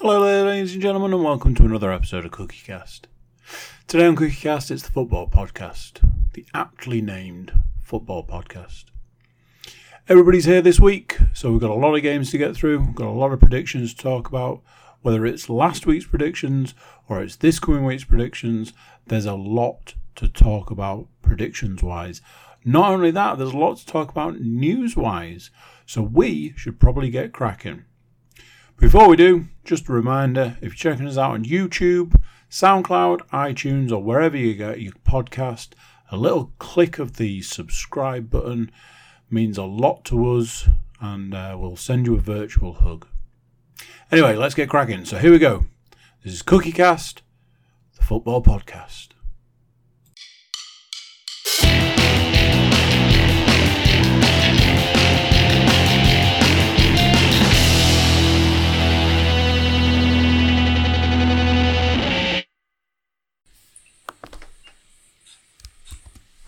Hello, ladies and gentlemen, and welcome to another episode of CookieCast. Today on CookieCast, it's the football podcast, the aptly named football podcast. Everybody's here this week, so we've got a lot of games to get through, we've got a lot of predictions to talk about. Whether it's last week's predictions or it's this coming week's predictions, there's a lot to talk about predictions wise. Not only that, there's a lot to talk about news wise, so we should probably get cracking. Before we do, just a reminder if you're checking us out on YouTube, SoundCloud, iTunes, or wherever you get your podcast, a little click of the subscribe button means a lot to us and uh, we'll send you a virtual hug. Anyway, let's get cracking. So here we go. This is CookieCast, the football podcast.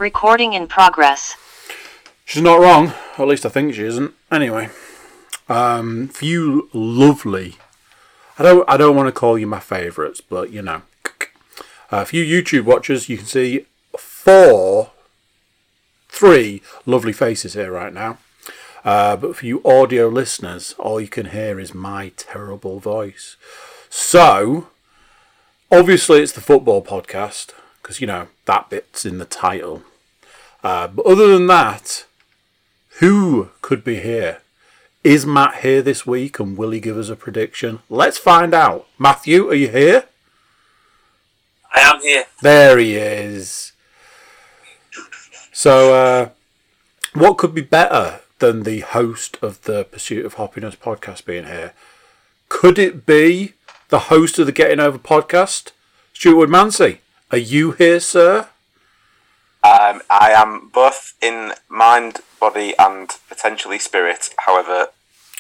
Recording in progress. She's not wrong, at least I think she isn't. Anyway, um, for you lovely, I don't, I don't want to call you my favourites, but you know, uh, for you YouTube watchers, you can see four, three lovely faces here right now. Uh, but for you audio listeners, all you can hear is my terrible voice. So, obviously, it's the football podcast because you know that bit's in the title. Uh, but other than that, who could be here? Is Matt here this week and will he give us a prediction? Let's find out. Matthew, are you here? I am here. There he is. So, uh, what could be better than the host of the Pursuit of Happiness podcast being here? Could it be the host of the Getting Over podcast, Stuart Woodmansey? Are you here, sir? Um, I am both in mind, body, and potentially spirit. However,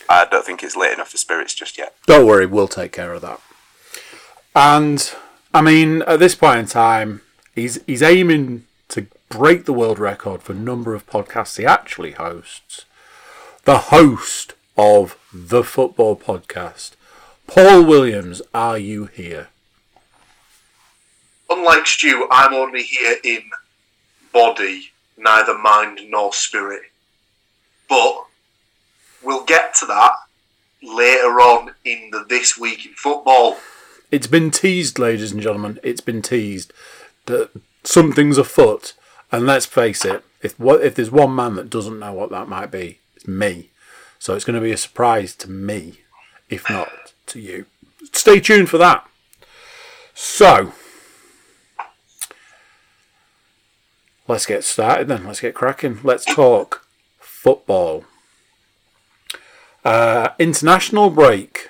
I don't think it's late enough for spirits just yet. Don't worry, we'll take care of that. And I mean, at this point in time, he's he's aiming to break the world record for number of podcasts he actually hosts. The host of the football podcast, Paul Williams. Are you here? Unlike Stu, I'm only here in body, neither mind nor spirit. But we'll get to that later on in the This Week in Football. It's been teased, ladies and gentlemen. It's been teased that something's afoot, and let's face it. If if there's one man that doesn't know what that might be, it's me. So it's going to be a surprise to me, if not to you. Stay tuned for that. So, let's get started then. Let's get cracking. Let's talk football. Uh, international break.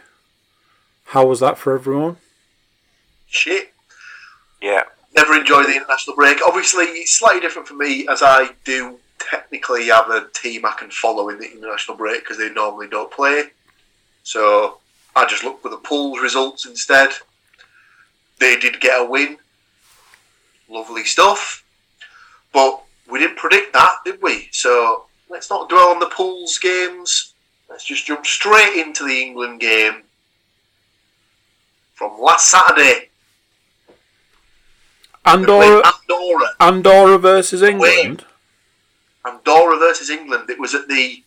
How was that for everyone? Shit. Yeah. Never enjoy the international break. Obviously, it's slightly different for me as I do technically have a team I can follow in the international break because they normally don't play. So I just look for the pool's results instead. They did get a win. Lovely stuff. But we didn't predict that, did we? So let's not dwell on the pools games. Let's just jump straight into the England game from last Saturday. Andorra, Andorra. Andorra versus England. Andorra versus England. It was at the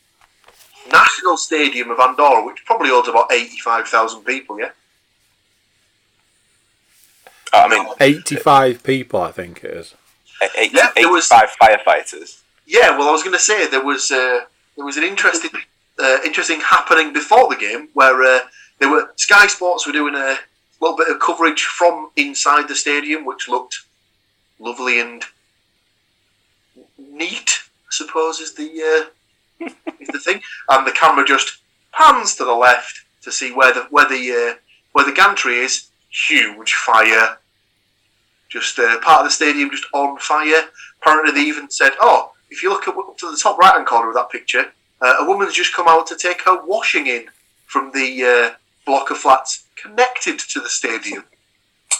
National Stadium of Andorra, which probably holds about 85,000 people, yeah? I mean, 85 people, I think it is. Eight, Yeah, it was- 85 firefighters. Yeah, well, I was going to say there was uh, there was an interesting uh, interesting happening before the game where uh, they were Sky Sports were doing a little bit of coverage from inside the stadium, which looked lovely and neat. I suppose is the uh, is the thing, and the camera just pans to the left to see where the where the uh, where the gantry is. Huge fire. Just uh, part of the stadium just on fire. Apparently, they even said, "Oh, if you look up, up to the top right hand corner of that picture, uh, a woman's just come out to take her washing in from the uh, block of flats connected to the stadium."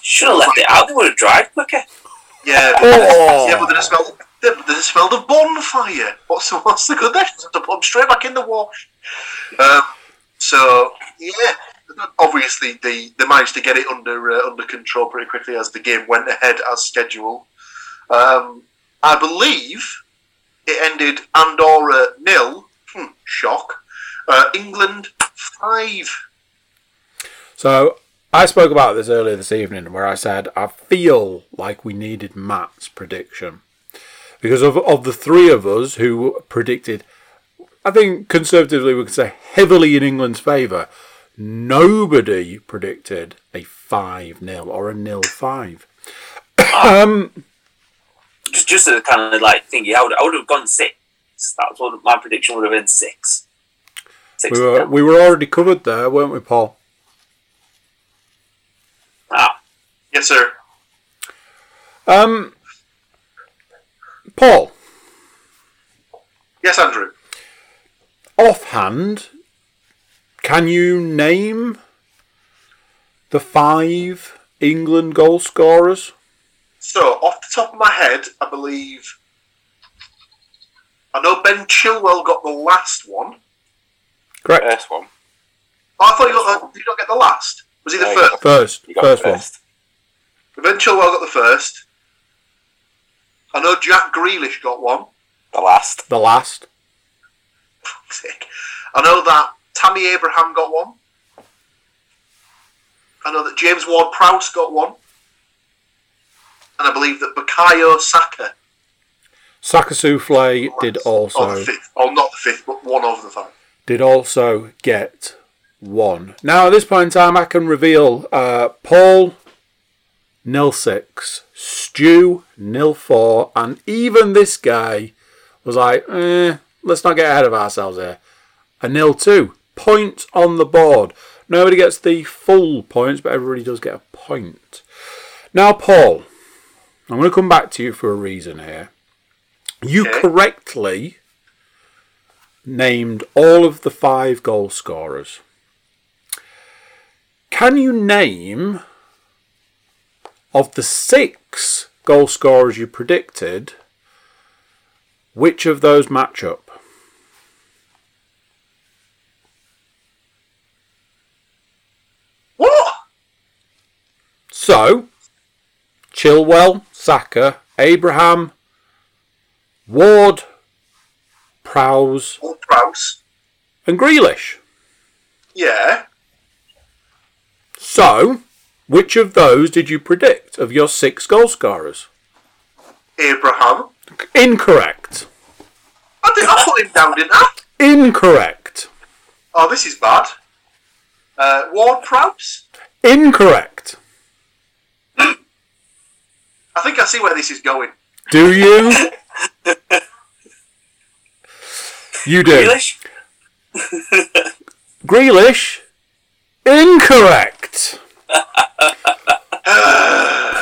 Should have left it out. They would have dried quicker. Yeah, but, Oh. yeah, but they just smelled. They, they just smelled of bonfire. What's the, what's the good there? Just have to put them straight back in the wash. Um, so yeah, obviously they, they managed to get it under uh, under control pretty quickly as the game went ahead as scheduled. Um, I believe it ended Andorra nil. Hmm, shock. Uh, England five. So I spoke about this earlier this evening where I said I feel like we needed Matt's prediction. Because of, of the three of us who predicted, I think conservatively we could say heavily in England's favour, nobody predicted a 5 0 or a nil 5. um, Just, just to kind of like thinking, I would, I would have gone six. That's what my prediction would have been six. Six. we, were, we were already covered there, weren't we, Paul? Ah, Yes, sir. Um, Paul, Yes, Andrew. offhand, can you name the five England goal scorers? So, off the top of my head, I believe. I know Ben Chilwell got the last one. Correct. First one. Oh, I thought you got the, did you not get the last? Was he the No, first? First, You got first the one. Ben Chilwell got the first. I know Jack Grealish got one. The last. The last. I know that Tammy Abraham got one. I know that James Ward Prowse got one. And I believe that Bukayo Saka. Saka Souffle did Or also fifth. Or not the fifth, but one of the five. did also get one. Now at this point in time, I can reveal uh, Paul nil six, Stu nil four, and even this guy was like, eh, let's not get ahead of ourselves here. A nil two points on the board. Nobody gets the full points, but everybody does get a point. Now, Paul, I'm going to come back to you for a reason here. You Okay. correctly named all of the five goal scorers. Can you name of the six goal scorers you predicted which of those match up? What? So, Chilwell, Saka, Abraham, Ward, Prowse, Ward Prowse. and Grealish. Yeah. So, which of those did you predict of your six goal scorers? Abraham. Incorrect. I, did, I put him down, didn't I? Incorrect. Oh, this is bad. Uh, Ward Prowse. Incorrect. I think I see where this is going. Do you? you do. Grealish? Grealish. Incorrect.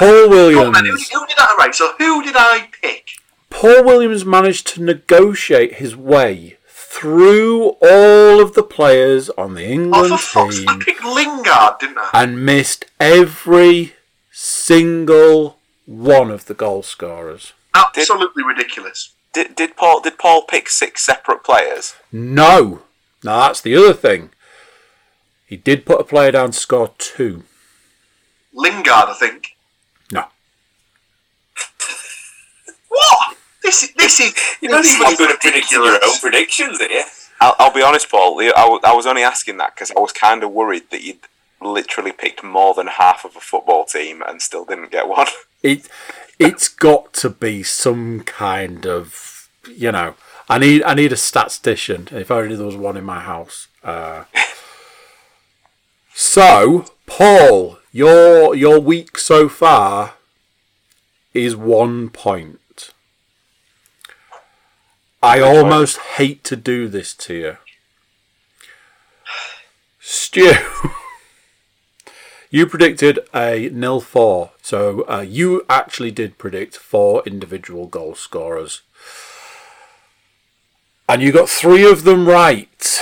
Paul Come on, man, who, Williams. who did I right? So who did I pick? Paul Williams managed to negotiate his way through all of the players on the Oh, England for fuck's sake, I team picked Lingard, didn't I? and missed every single one of the goal scorers. Absolutely ridiculous. Did, did Paul did Paul pick six separate players? No. Now that's the other thing. He did put a player down to score two. Lingard, I think. No. What? This is this is You're not this even is good at predicting your own predictions, are you? I'll, I'll be honest, Paul. the- I, w- I was only asking that because I was kind of worried that you'd literally picked more than half of a football team and still didn't get one. It it's got to be some kind of you know. I need I need a statistician. If only there was one in my house. Uh, so, Paul, your your week so far is one point. I almost hate to do this to you. Stu, you predicted a nil four, so uh, you actually did predict four individual goal scorers, and you got three of them right.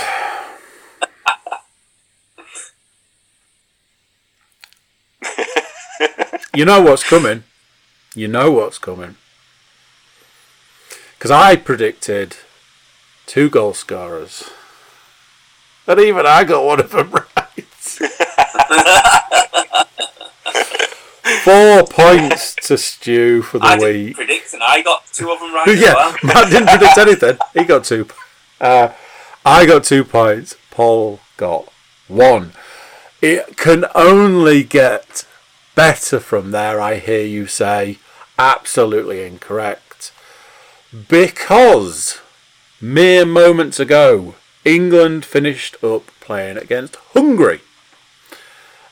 you know what's coming. You know what's coming. Because I predicted two goal scorers. And even I got one of them right. Four points to Stu for the I didn't week. predict, and I got two of them right yeah, well. Matt didn't predict anything. He got two. Uh, I got two points. Paul got one. It can only get better from there, I hear you say. Absolutely incorrect. Because mere moments ago, England finished up playing against Hungary.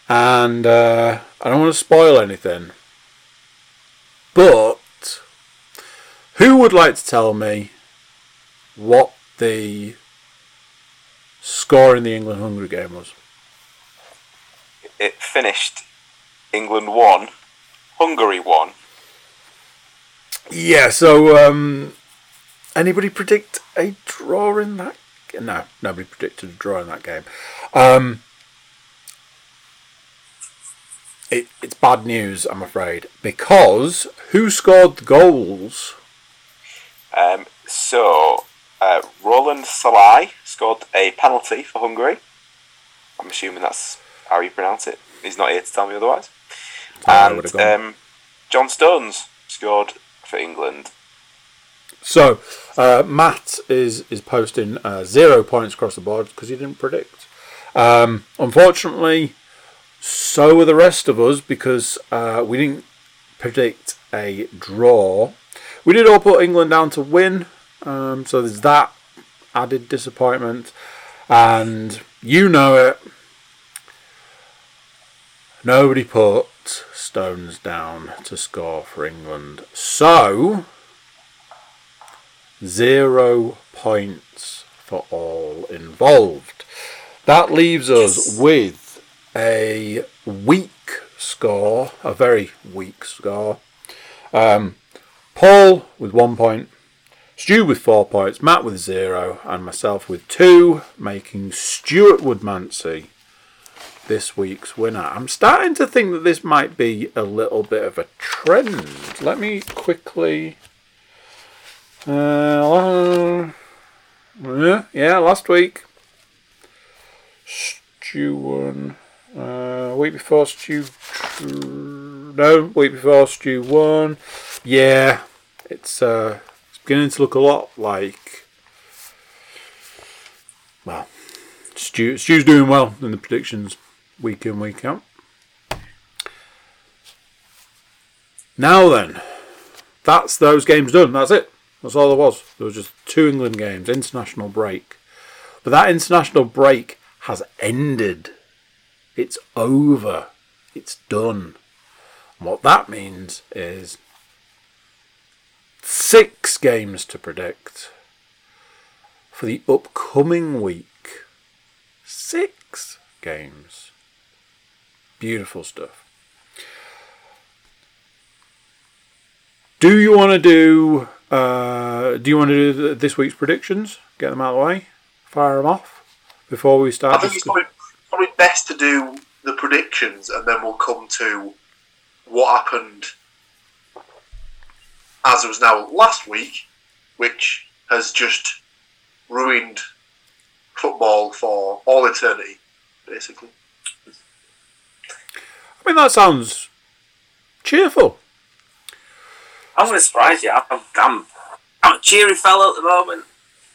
And uh, I don't want to spoil anything. But who would like to tell me what the score in the England Hungary game was? It finished England 1, Hungary 1. Yeah, so um, anybody predict a draw in that? No, nobody predicted a draw in that game. Um, it, it's bad news, I'm afraid, because who scored the goals? Um, so, uh, Roland Sallai scored a penalty for Hungary. I'm assuming that's how you pronounce it. He's not here to tell me otherwise. I and um, John Stones scored for England. So uh, Matt is is posting uh, zero points across the board because he didn't predict. Um, unfortunately, so were the rest of us because uh, we didn't predict a draw. We did all put England down to win, um, so there's that added disappointment, and you know it. Nobody put Stones down to score for England, so zero points for all involved. That leaves us with a weak score, a very weak score. Um, Paul with one point, Stu with four points, Matt with zero, and myself with two, making Stuart Woodmansey this week's winner. I'm starting to think that this might be a little bit of a trend. Let me quickly. Uh, yeah, last week. Stu won. Uh, week before Stu. No, week before Stu one. Yeah, it's uh, it's beginning to look a lot like. Well, Stu, Stu's doing well in the predictions week in, week out. Now then, that's those games done. That's it. That's all there was. There was just two England games, international break. But that international break has ended. It's over. It's done. And what that means is six games to predict for the upcoming week. Six games. Beautiful stuff. Do you want to do? Uh, do you want to do this week's predictions? Get them out of the way. Fire them off before we I start. think it's probably, probably best to do the predictions and then we'll come to what happened as it was now last week, which has just ruined football for all eternity, basically. I mean, that sounds cheerful. I'm going to surprise you. I'm, I'm, I'm a cheery fellow at the moment,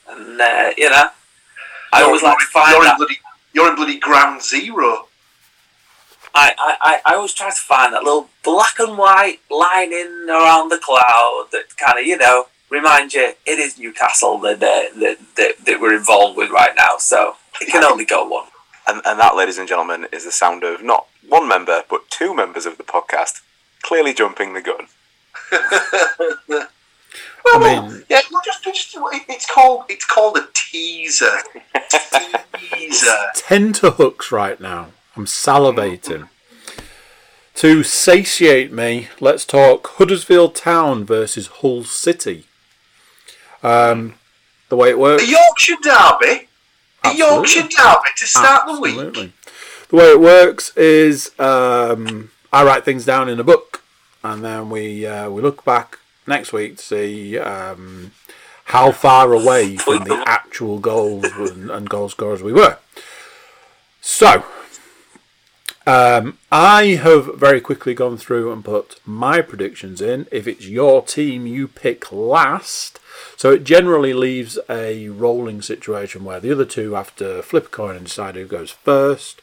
and uh, you know, I You're- always like to you're, find you're that. in bloody ground zero. I, I, I, always try to find that little black and white lining around the cloud that kind of, you know, remind you it is Newcastle that, that, that, that we're involved with right now. So it can only go one. And, and that, ladies and gentlemen, is the sound of not one member, but two members of the podcast clearly jumping the gun. I mean, Yeah, well, just, just, it's called it's called a teaser. teaser. tenter hooks right now. I'm salivating. To satiate me, let's talk Huddersfield Town versus Hull City. Um, the way it works. A Yorkshire derby. A Yorkshire derby to start the week. Absolutely. The way it works is um, I write things down in a book, and then we uh, we look back next week to see um, how far away from the actual goals and, and goal scorers we were. So, Um, I have very quickly gone through and put my predictions in. If it's your team, you pick last. So it generally leaves a rolling situation where the other two have to flip a coin and decide who goes first.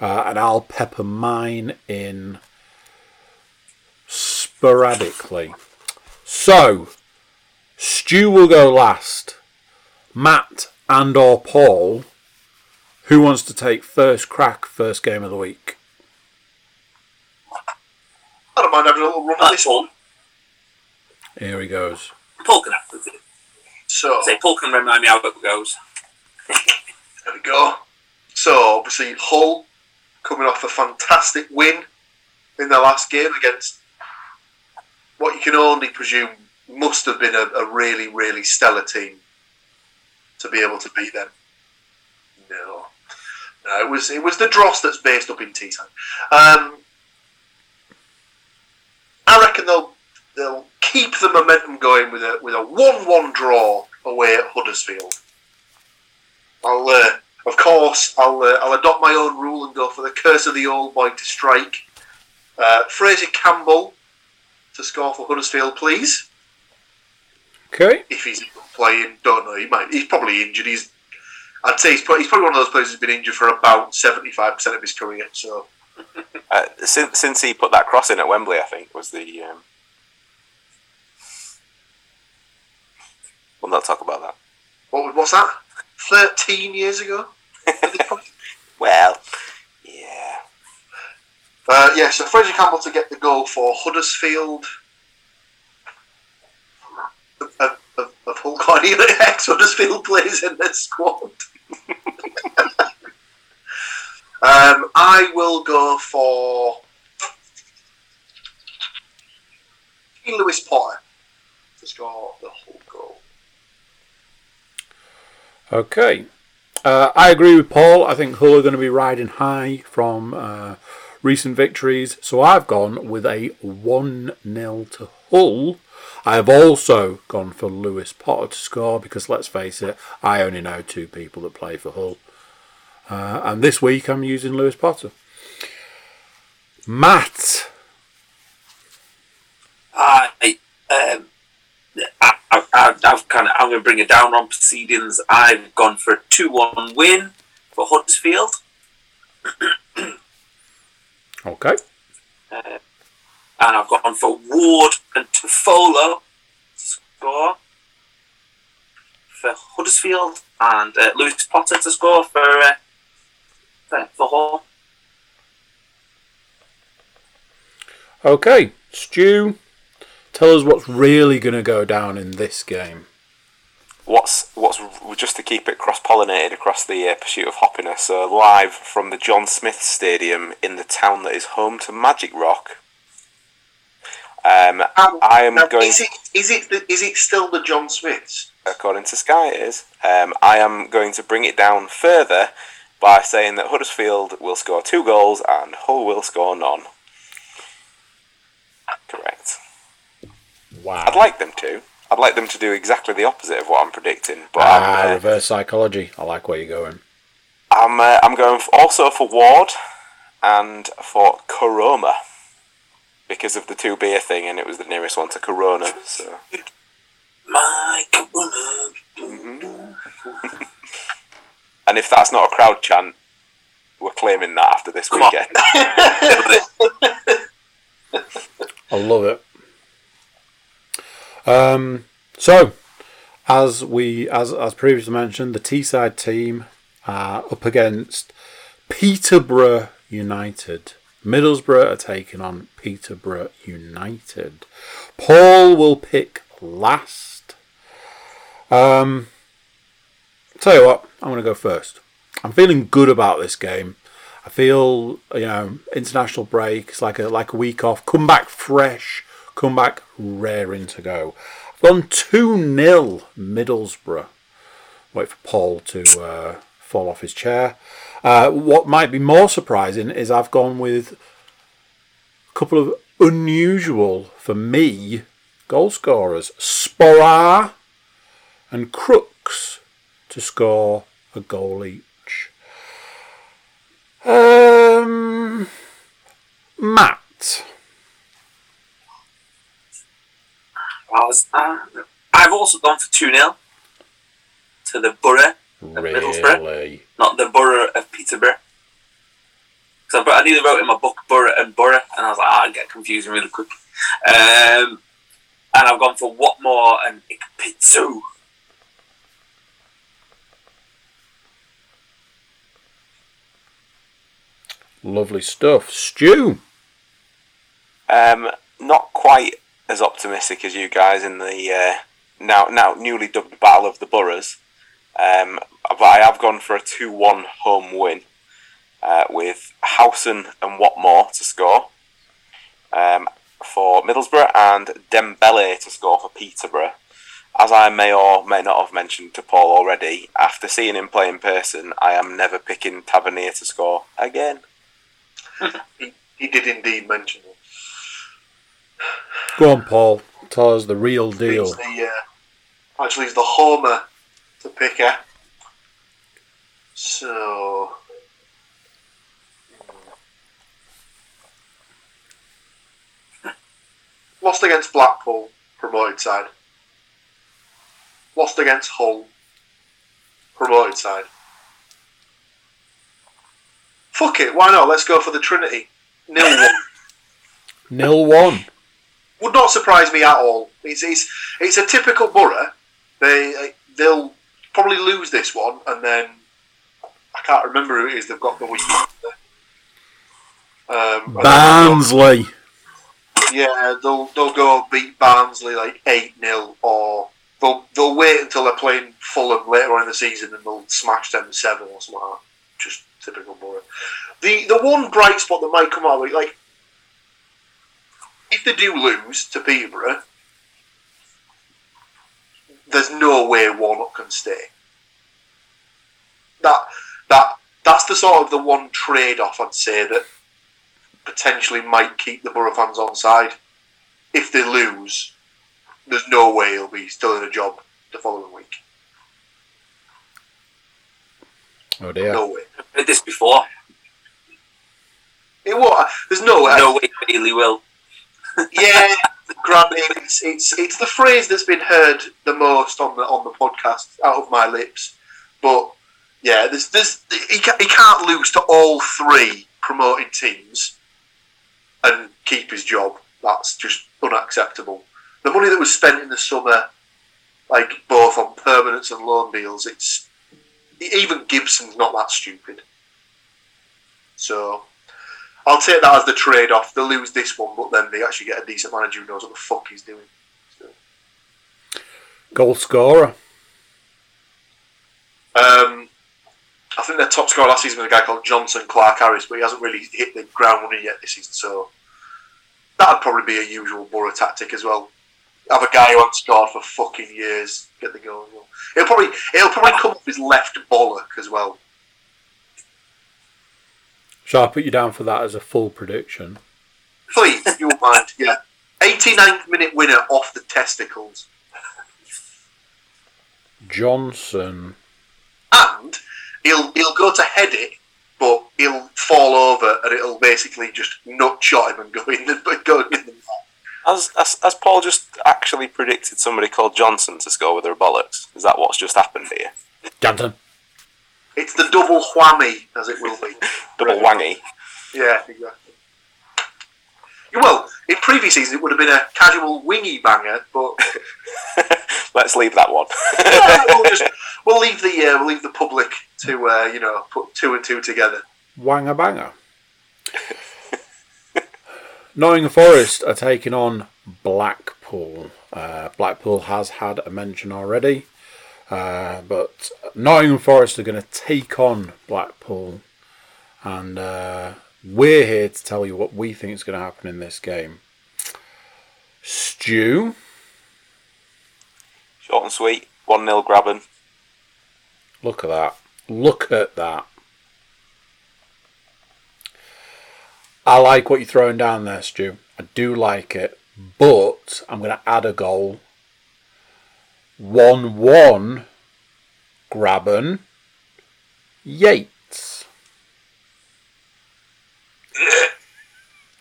Uh, and I'll pepper mine in sporadically. So, Stu will go last. Matt and or Paul, who wants to take first crack, first game of the week? I don't mind having a little run at this one. Here he goes. Paul can have it. So Say Paul can remind me how it goes. there we go. So obviously Hull coming off a fantastic win in their last game against what you can only presume must have been a, a really, really stellar team to be able to beat them. No. No, it was it was the dross that's based up in Teesside. Um, I reckon they'll they'll keep the momentum going with a with a one-one draw away at Huddersfield. I'll uh, of course I'll uh, I'll adopt my own rule and go for the curse of the old boy to strike. Uh, Fraizer Campbell to score for Huddersfield, please. Okay. If he's playing, don't know. He might. He's probably injured. He's. I'd say he's probably, he's probably one of those players who's been injured for about seventy-five percent of his career. So Uh, since, since he put that cross in at Wembley, I think was the. Um... We'll not talk about that. what was that? Thirteen years ago. Well, yeah. Uh, yeah, so Fraizer Campbell to get the goal for Huddersfield. Of, of, of County ex Huddersfield players in this squad. um, I will go for Lewis Potter to score the Hull goal. Okay. Uh, I agree with Paul. I think Hull are going to be riding high from uh, recent victories. So I've gone with a 1 0 to Hull. I have also gone for Lewis Potter to score because let's face it, I only know two people that play for Hull. Uh, and this week I'm using Lewis Potter. Matt. I, um, I, I, I've kind of, I'm going to bring it down on proceedings. I've gone for a 2 1 win for Huddersfield. Okay. Uh, and I've gone for Ward and Toffolo to score for Huddersfield and uh, Lewis Potter to score for, uh, for, for Hull. Okay. Stu, tell us what's really going to go down in this game. What's what's just to keep it cross pollinated across the uh, pursuit of happiness? So live from the John Smith Stadium in the town that is home to Magic Rock. Um, I am Now, going. is it is it the, is it still the John Smiths? according to Sky, it is. Um, I am going to bring it down further by saying that Huddersfield will score two goals and Hull will score none. Correct. Wow. I'd like them to. I'd like them to do exactly the opposite of what I'm predicting, but Ah, I'm, uh, reverse psychology. I like where you're going. I'm, uh, I'm going f- also for Ward and for Koroma because of the two beer thing, and it was the nearest one to Corona. So My Corona. And if that's not a crowd chant, we're claiming that after this Come weekend. I love it. Um, so, as we as as previously mentioned, the Teesside team are up against Peterborough United. Middlesbrough are taking on Peterborough United. Paul will pick last. Um, tell you what, I'm going to go first. I'm feeling good about this game. I feel you know international break. It's like a like a week off. Come back fresh. Come back raring to go. I've gone two 0 Middlesbrough. Wait for Paul to uh, fall off his chair. Uh, what might be more surprising is I've gone with a couple of unusual for me goal scorers: Sporar and Crooks to score a goal each. Um, also gone for 2 0 to the Borough, of Middlesbrough? Not the Borough of Peterborough. Because I, I nearly wrote in my book Borough and Borough, and I was like, ah, I get confusing really quick. Um, and I've gone for Watmore and Ikpeazu. Lovely stuff. Stu. Um, not quite as optimistic as you guys in the uh, now now newly dubbed Battle of the Boroughs, um, but I have gone for a two-one home win uh, with Howson and Watmore to score um, for Middlesbrough and Dembele to score for Peterborough. As I may or may not have mentioned to Paul already, after seeing him play in person, I am never picking Tavernier to score again. He, he did indeed mention it. Go on, Paul. Us the real deal. He's the, uh, actually, he's the homer to Picker. So. hmm. Lost against Blackpool, promoted side. Lost against Hull, promoted side. Fuck it, why not? Let's go for the Trinity. Nil one. Nil one. Would not surprise me at all. It's it's, it's a typical Borough. They they'll probably lose this one, and then I can't remember who it is they've got the week. Um, they'll Barnsley. yeah, they'll they'll go beat Barnsley like eight 0 or they'll they'll wait until they're playing Fulham later on in the season and they'll smash them seven or something like that. Just typical Borough. The the one bright spot that might come out of it, like they do lose to Peterborough, there's no way Warnock can stay. That that that's the sort of the one trade off I'd say that potentially might keep the Borough fans on side. If they lose, there's no way he'll be still in a job the following week. Oh dear. No way. I've heard this before. It won't. There's no way. No way Bailey will. Yeah, granted, it's, it's it's the phrase that's been heard the most on the on the podcast out of my lips. But yeah, there's there's he, he can't lose to all three promoted teams and keep his job. That's just unacceptable. The money that was spent in the summer, like both on permanents and loan deals, it's even Gibson's not that stupid. So I'll take that as the trade off. They'll lose this one, but then they actually get a decent manager who knows what the fuck he's doing. So, Goal scorer. um, I think their top scorer last season was a guy called Jonson Clarke Harris, but he hasn't really hit the ground running yet this season. So that'd probably be a usual Borough tactic as well. Have a guy who hasn't scored for fucking years get the goal. It'll probably it'll probably come off his left bollock as well. Shall I put you down for that as a full prediction? Please, if you won't mind. Yeah, 89th minute winner off the testicles. Johnson. and he'll he'll go to head it, but he'll fall over and it'll basically just nut shot him and go in the go in the net. Has, has, has Paul just actually predicted somebody called Johnson to score with their bollocks? Is that what's just happened here? Johnson. It's the double whammy, as it will be. Double wangy. Yeah, exactly. Well, in previous seasons it would have been a casual wingy banger, but Let's leave that one. yeah, we'll just we'll leave the uh, we'll leave the public to uh, you know put two and two together. Wanga banger. Nottingham Forest are taking on Blackpool. Uh, Blackpool has had a mention already, uh, but Nottingham Forest are going to take on Blackpool, and uh, we're here to tell you what we think is going to happen in this game. Stu, Short and sweet. 1 0 Grabban. look at that! Look at that! I like what you're throwing down there, Stu. I do like it, but I'm going to add a goal. 1 1 Grabban Yates.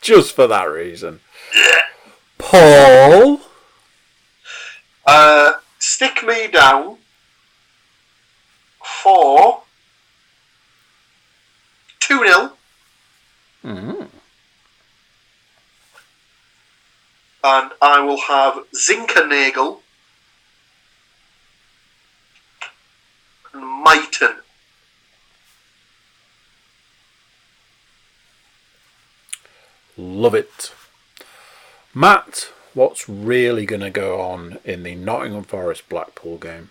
Just for that reason. Paul. Uh, stick me down for 2 0. Mm. And I will have Zinckernagel and Mighten. Love it. Matt, what's really going to go on in the Nottingham Forest Blackpool game?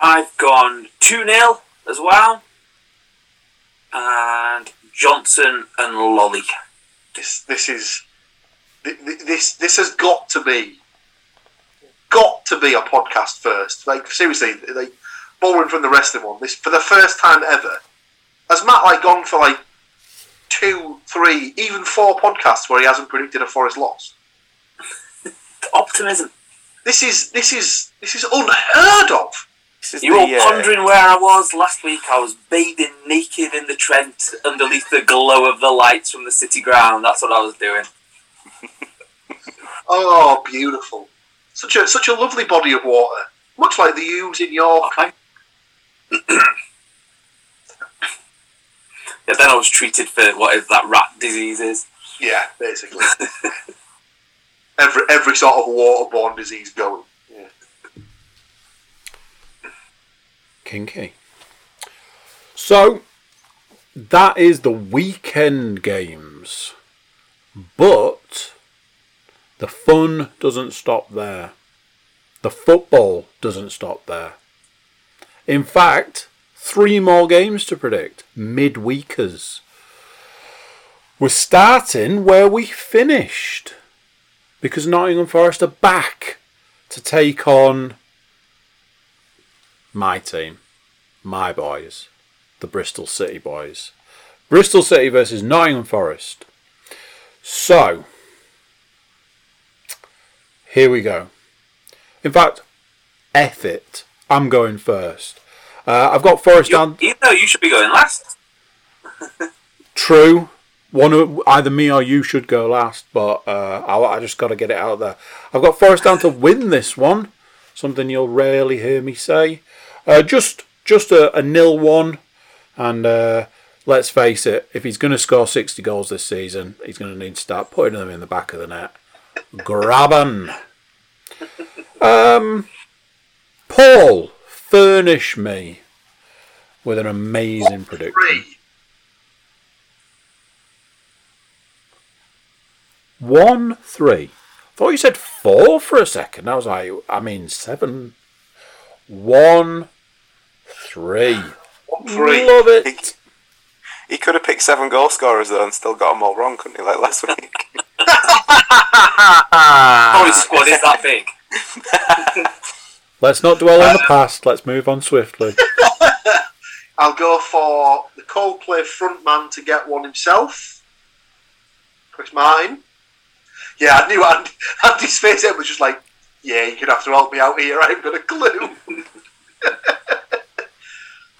I've gone 2 0 as well. And Johnson and Lolley. This this is thi- thi- this this has got to be got to be a podcast first. Like seriously, like borrowing from the rest of them on this for the first time ever. Has Matt like gone for like two, three, even four podcasts where he hasn't predicted a Forest loss? Optimism. This is this is this is unheard of. Is You were the, uh, wondering where I was last week. I was bathing naked in the Trent underneath the glow of the lights from the city ground. That's what I was doing. Oh, beautiful! Such a such a lovely body of water, much like the Ouse in York. Okay. yeah, then I was treated for whatever that rat disease is. Yeah, basically. every every sort of waterborne disease going. Yeah. Kinky. So, that is the weekend games. But the fun doesn't stop there. The football doesn't stop there. In fact, three more games to predict midweekers. We're starting where we finished because Nottingham Forest are back to take on my team, my boys, the Bristol City boys. Bristol City versus Nottingham Forest. So, here we go. In fact, F it. I'm going first. Uh, I've got Forest You, down. you know you should be going last. True. One of either me or you should go last, but uh, I, I just got to get it out there. I've got Forest down to win this one. Something you'll rarely hear me say. Uh, just just a, a nil one, and uh, let's face it, if he's going to score sixty goals this season, he's going to need to start putting them in the back of the net. Grab 'em. Um, Paul, furnish me with an amazing prediction. Three. One, three. I thought you said four for a second. I was like, I mean, seven. One, three. One, three. Love He, it. he could have picked seven goal scorers though and still got them all wrong, couldn't he? Like last week. Oh, his squad is that big. Let's not dwell on the past. Let's move on swiftly. I'll go for the Coldplay frontman to get one himself. Chris Martin. Yeah, I knew Andy, Andy's face it was just like, yeah, you're going to have to help me out here. I haven't got a clue.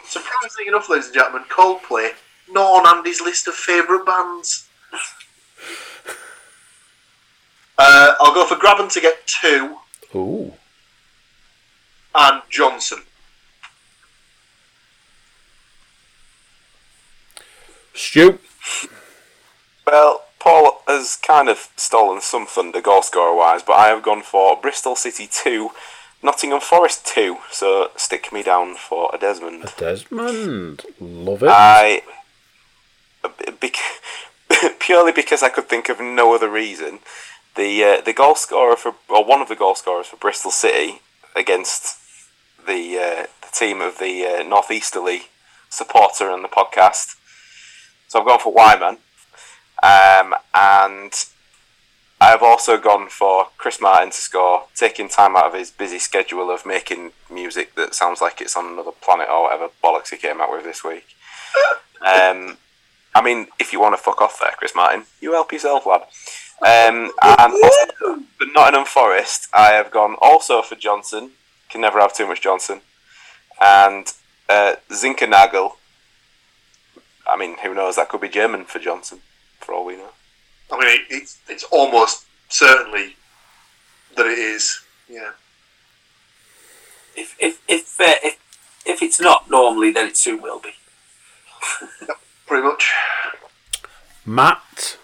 Surprisingly enough, ladies and gentlemen, Coldplay, not on Andy's list of favourite bands. Uh, I'll go for Grabban to get two Ooh. And Johnson. Stu. Well, Paul has kind of stolen some thunder goal scorer wise, but I have gone for Bristol City 2, Nottingham Forest 2, so stick me down for a Desmond. A Desmond. Love it. I. Bec- purely because I could think of no other reason. The uh, the goal scorer for or one of the goal scorers for Bristol City against the uh, the team of the uh, northeasterly supporter on the podcast. So I've gone for Weimann, um, and I have also gone for Chris Martin to score, taking time out of his busy schedule of making music that sounds like it's on another planet or whatever bollocks he came out with this week. Um, I mean, if you want to fuck off there, Chris Martin, you help yourself, lad. Um, and also for Nottingham Forest, I have gone also for Johnson. Can never have too much Johnson. And uh, Zinckernagel. I mean, who knows? That could be German for Johnson, for all we know. I mean, it's, it's almost certainly that it is. Yeah. if if if, uh, if if it's not normally, then it soon will be. Pretty much. Matt.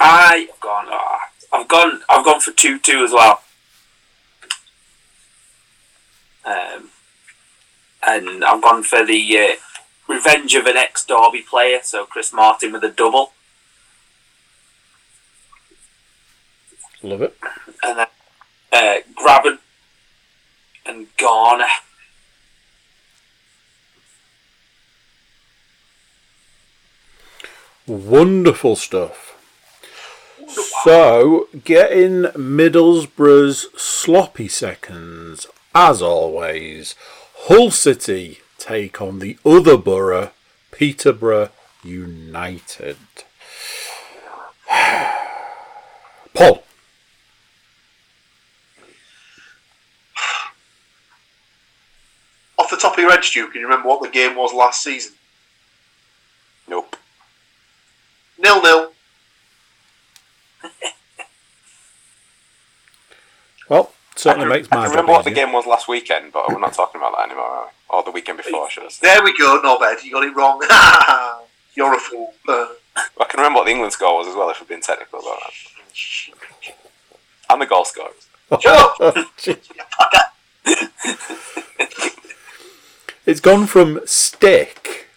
I've gone. Oh, I've gone. I've gone for two two as well. Um, and I've gone for the uh, revenge of an ex Derby player. So Chris Martin with a double, Love it. and then uh, Grabban and Garner. Wonderful stuff. So, getting Middlesbrough's sloppy seconds, as always. Hull City take on the other borough, Peterborough United. Paul. Off the top of your head, Stu, can you remember what the game was last season? Nope. Nil nil. Well, I certainly can, makes I my can remember what the game was last weekend, but we're not talking about that anymore, are we? Or the weekend before, should I say. There we go, no bad. You got it wrong. You're a fool. Uh, I can remember what the England score was as well, if we're being technical about that. And the goal scorers. shut up. It's gone from stick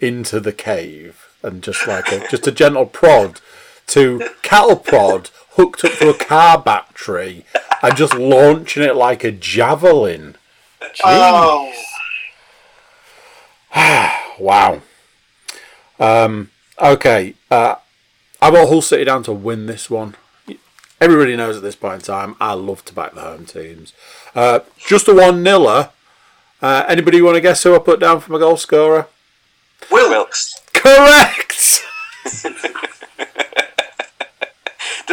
into the cave and just like a just a gentle prod to cattle prod hooked up to a car battery and just launching it like a javelin. Jeez. Oh, Wow. Um, okay. Uh, I got Hull City down to win this one. Everybody knows at this point in time, I love to back the home teams. Uh, just a one niller. Uh, anybody want to guess who I put down for my goal scorer? Will Wilkes. Correct.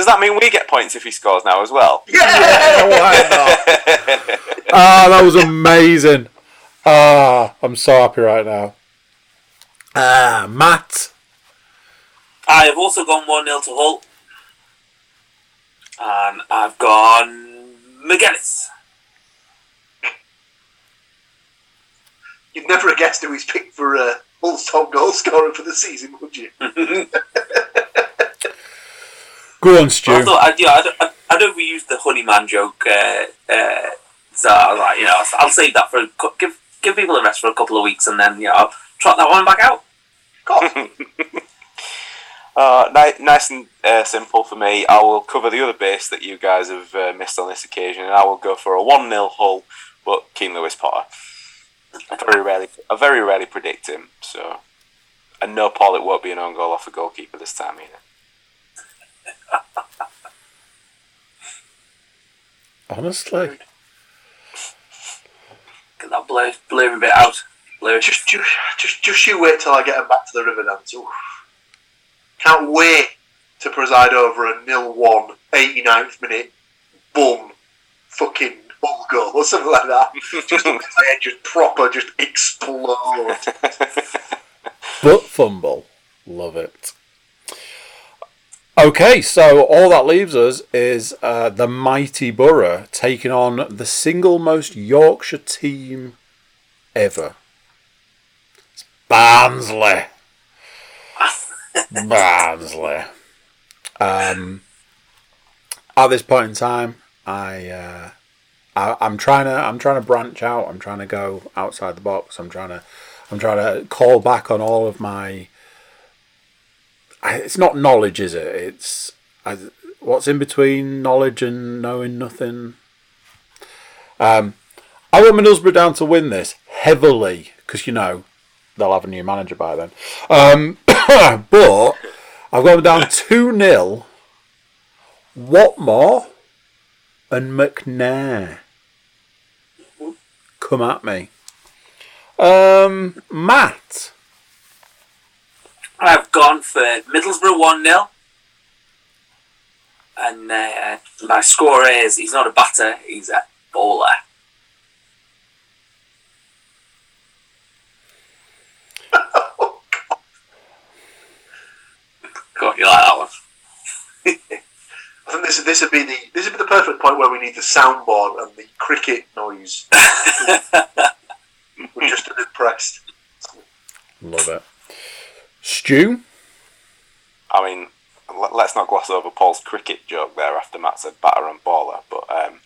Does that mean we get points if he scores now as well? Yeah. Why not? Ah, that was amazing. Ah, I'm so happy right now. Ah, Matt. I have also gone 1 0 to Hull. And I've gone McGuinness. You'd never have guessed who he's picked for uh, Hull's top goal scorer for the season, would you? Go on, Stu. I thought, I, yeah, I, don't, I, I don't reuse the Honeyman joke. Uh, uh, so I was like, you know, I'll, I'll save that for a give give people a rest for a couple of weeks, and then you know, I'll trot that one back out. God. Uh, ni- nice and uh, simple for me. I will cover the other base that you guys have uh, missed on this occasion, and I will go for a 1 0 Hull, but Keane Lewis Potter. I very rarely, I very rarely predict him, so. And no, Paul, it won't be an own goal off a goalkeeper this time either. Honestly. Get that blur, blurry bit out. Blurry. just, just, just, just you wait till I get him back to the river dance. Oof. Can't wait to preside over a nil one 89th minute boom fucking Hull goal or something like that. just look my head just proper, just explode. Butt fumble. Love it. Okay, so all that leaves us is uh, the mighty Borough taking on the single most Yorkshire team ever. It's Barnsley. Barnsley. Um, at this point in time, I, uh, I I'm trying to I'm trying to branch out. I'm trying to go outside the box. I'm trying to I'm trying to call back on all of my. It's not knowledge, is it? It's I, what's in between knowledge and knowing nothing. Um, I want Middlesbrough down to win this heavily because you know they'll have a new manager by then. Um, but I've got them down two 0 Watmore and McNair. Come at me. Um, Matt. I've gone for Middlesbrough 1 0. And uh, my score is he's not a batter, he's a bowler. God, you like that one? I think this this would be the this would be the perfect point where we need the soundboard and the cricket noise. We're just impressed. Love it. Stu? I mean, let- let's not gloss over Paul's cricket joke there after Matt said batter and baller, but um,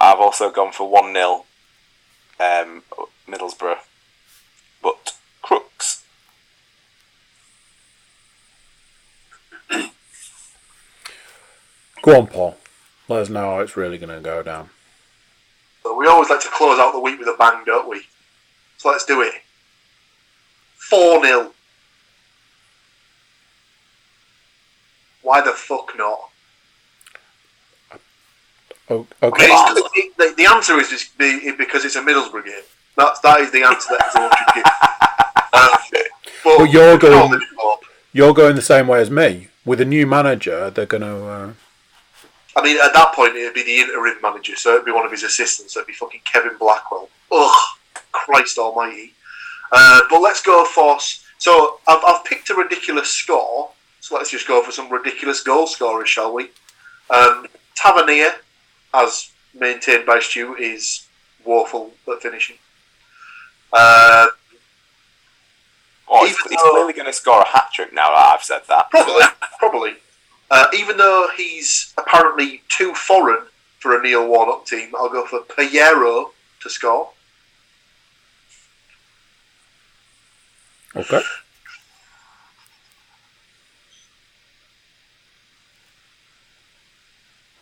I've also gone for 1 0 um, Middlesbrough. But Crooks. Go on, Paul. Let us know how it's really going to go down. So we always like to close out the week with a bang, don't we? So let's do it. 4 0. Why the fuck not? Oh, I okay. mean, it's- it- the, the answer is just be, because it's a Middlesbrough game. That's, that is the answer that everyone should give. Um, but Well, you're we can all going- You're going the same way as me. With a new manager, they're going to. Uh, I mean, at that point, it'd be the interim manager, so it'd be one of his assistants. So it'd be fucking Kevin Blackwell. Ugh, Christ Almighty. Uh, but let's go for. So I've, I've picked a ridiculous score. So let's just go for some ridiculous goal scorers, shall we? Um, Tavernier, as maintained by Stu, is woeful at finishing. Uh, Oh, he's, Even he's though- clearly going to score a hat trick now that I've said that. Probably, probably. Uh, even though he's apparently too foreign for a Neil Warnock team, I'll go for Payero to score. okay.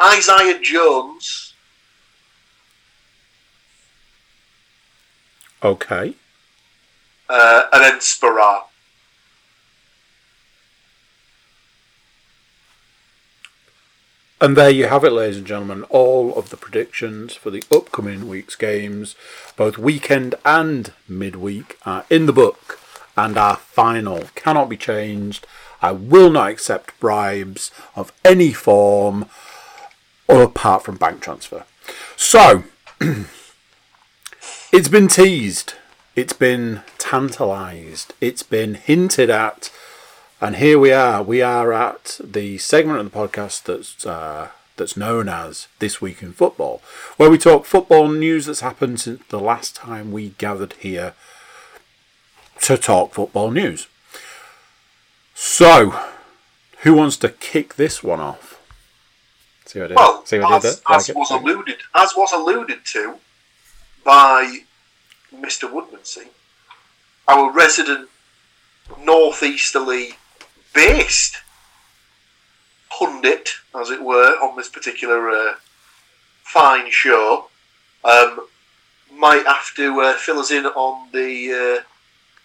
Isaiah Jones, Okay. uh, and then Sporar. And there you have it, ladies and gentlemen. All of the predictions for the upcoming week's games, both weekend and midweek, are in the book and are final. Cannot be changed. I will not accept bribes of any form or apart from bank transfer. So, it's been teased. It's been tantalised. It's been hinted at. And here we are. We are at the segment of the podcast that's uh, that's known as This Week in Football, where we talk football news that's happened since the last time we gathered here to talk football news. So, who wants to kick this one off? See what I did? Well, See what I did as, there? as Like it? was alluded, as was alluded to by Mr. Woodmansey, our resident northeasterly based pundit, as it were, on this particular uh, fine show, um, might have to uh, fill us in on the uh,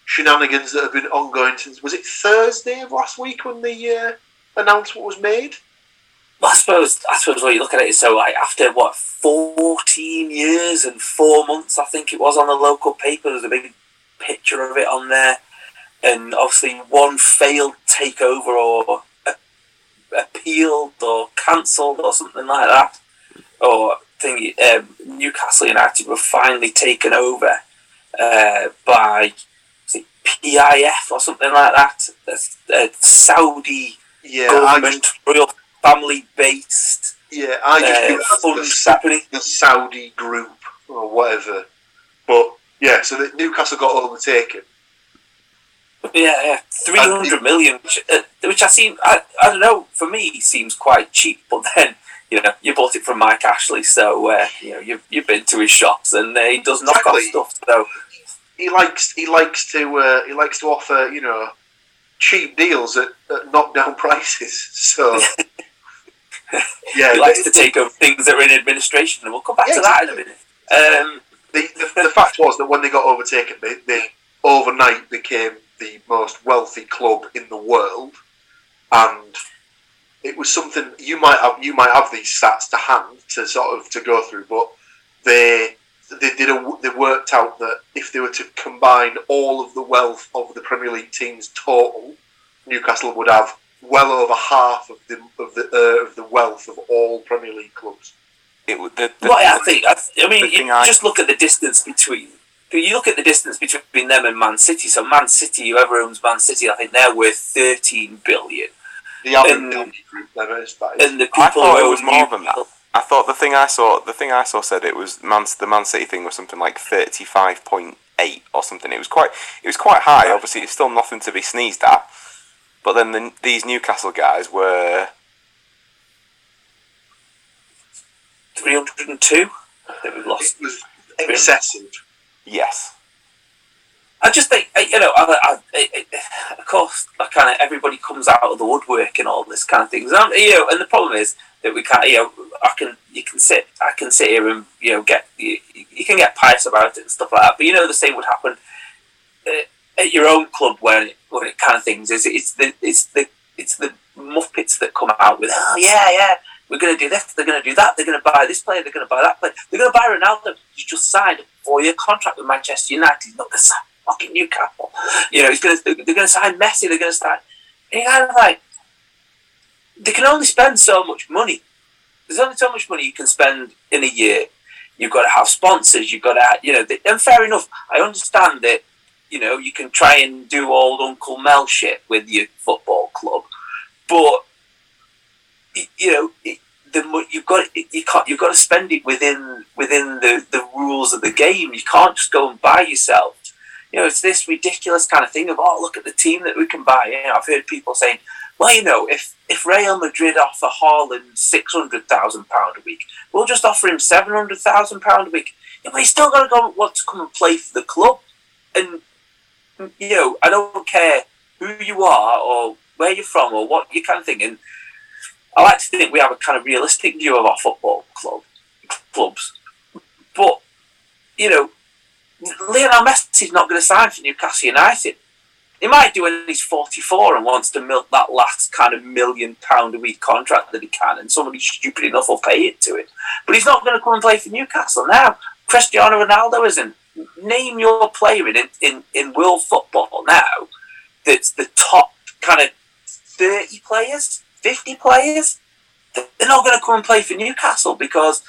shenanigans that have been ongoing since was it Thursday of last week when the uh, announcement was made? I suppose I suppose when you look at it, so like after what fourteen years and four months, I think it was on the local paper. There's a big picture of it on there, and obviously one failed takeover or a- appealed or cancelled or something like that, or thing. Um, Newcastle United were finally taken over uh, by it PIF or something like that. That's a Saudi Yeah, I government royal family based Yeah, I just uh, it as the, Sa- the Saudi group or whatever. But yeah, so that Newcastle got overtaken. Yeah, yeah, three hundred million, which, uh, which I seem, I, I don't know, for me seems quite cheap. But then, you know, you bought it from Mike Ashley, so uh, you know you've, you've been to his shops, and uh, he does knock off Exactly. stuff. So He likes he likes to uh, he likes to offer you know cheap deals at, at knockdown prices. So yeah, he likes to take over things that are in administration, and we'll come back Yeah, to that in a minute. Um, the, the, the fact was that when they got overtaken, they, they overnight became the most wealthy club in the world, and it was something you might have you might have these stats to hand to sort of to go through, but they they did a, they worked out that if they were to combine all of the wealth of the Premier League teams total, Newcastle would have well over half of the of the uh, of the wealth of all Premier League clubs. It, would- the, the, well, I think, I, I mean, you I- just look at the distance between. You look at the distance between them and Man City. So Man City, whoever owns Man City, I think they're worth thirteen billion. The average And- group, then is that is. and the I people thought who it was own more than that. I thought the thing I saw, the thing I saw said it was Man, the Man City thing was something like thirty five point eight or something. It was quite, it was quite high. Obviously, it's still nothing to be sneezed at. But then the, these Newcastle guys were 302 that we've lost. It was excessive. yes, I just think, you know, I, I, I, I- of course, like kind of everybody comes out of the woodwork and all this kind of things. And, you know, and the problem is that we can't, you know, I can, you can sit, I can sit here and you know get, you, you can get pious about it and stuff like that. But you know, the same would happen uh, at your own club when it, it kind of things is it's the it's the it's the muppets that come out with oh yeah yeah we're going to do this they're going to do that they're going to buy this player they're going to buy that player they're going to buy Ronaldo. You just signed a four year contract with Manchester United he's not sign fucking Newcastle. You know he's going to they're going to sign Messi they're going to sign and you're kind of like they can only spend so much money. There's only so much money you can spend in a year. You've got to have sponsors you've got to you know and fair enough I understand that you know, you can try and do old Uncle Mel shit with your football club, but you know, the you've got you can't you've got to spend it within within the the rules of the game. You can't just go and buy yourself. You know, it's this ridiculous kind of thing of oh, look at the team that we can buy. You know, I've heard people saying, well, you know, if if Real Madrid offer Haaland six hundred thousand pound a week, we'll just offer him seven hundred thousand pound a week. Yeah, but he's still got to go want to come and play for the club, and you know, I don't care who you are or where you're from or what you kind of thing. And I like to think we have a kind of realistic view of our football club clubs. But you know, Lionel Messi's not going to sign for Newcastle United. He might do when he's 44 and wants to milk that last kind of million pound a week contract that he can, and somebody stupid enough will pay it to him. But he's not going to come and play for Newcastle now. Cristiano Ronaldo isn't. Name your player in, in, in world football now that's the top kind of 30 players, 50 players. They're not going to come and play for Newcastle because,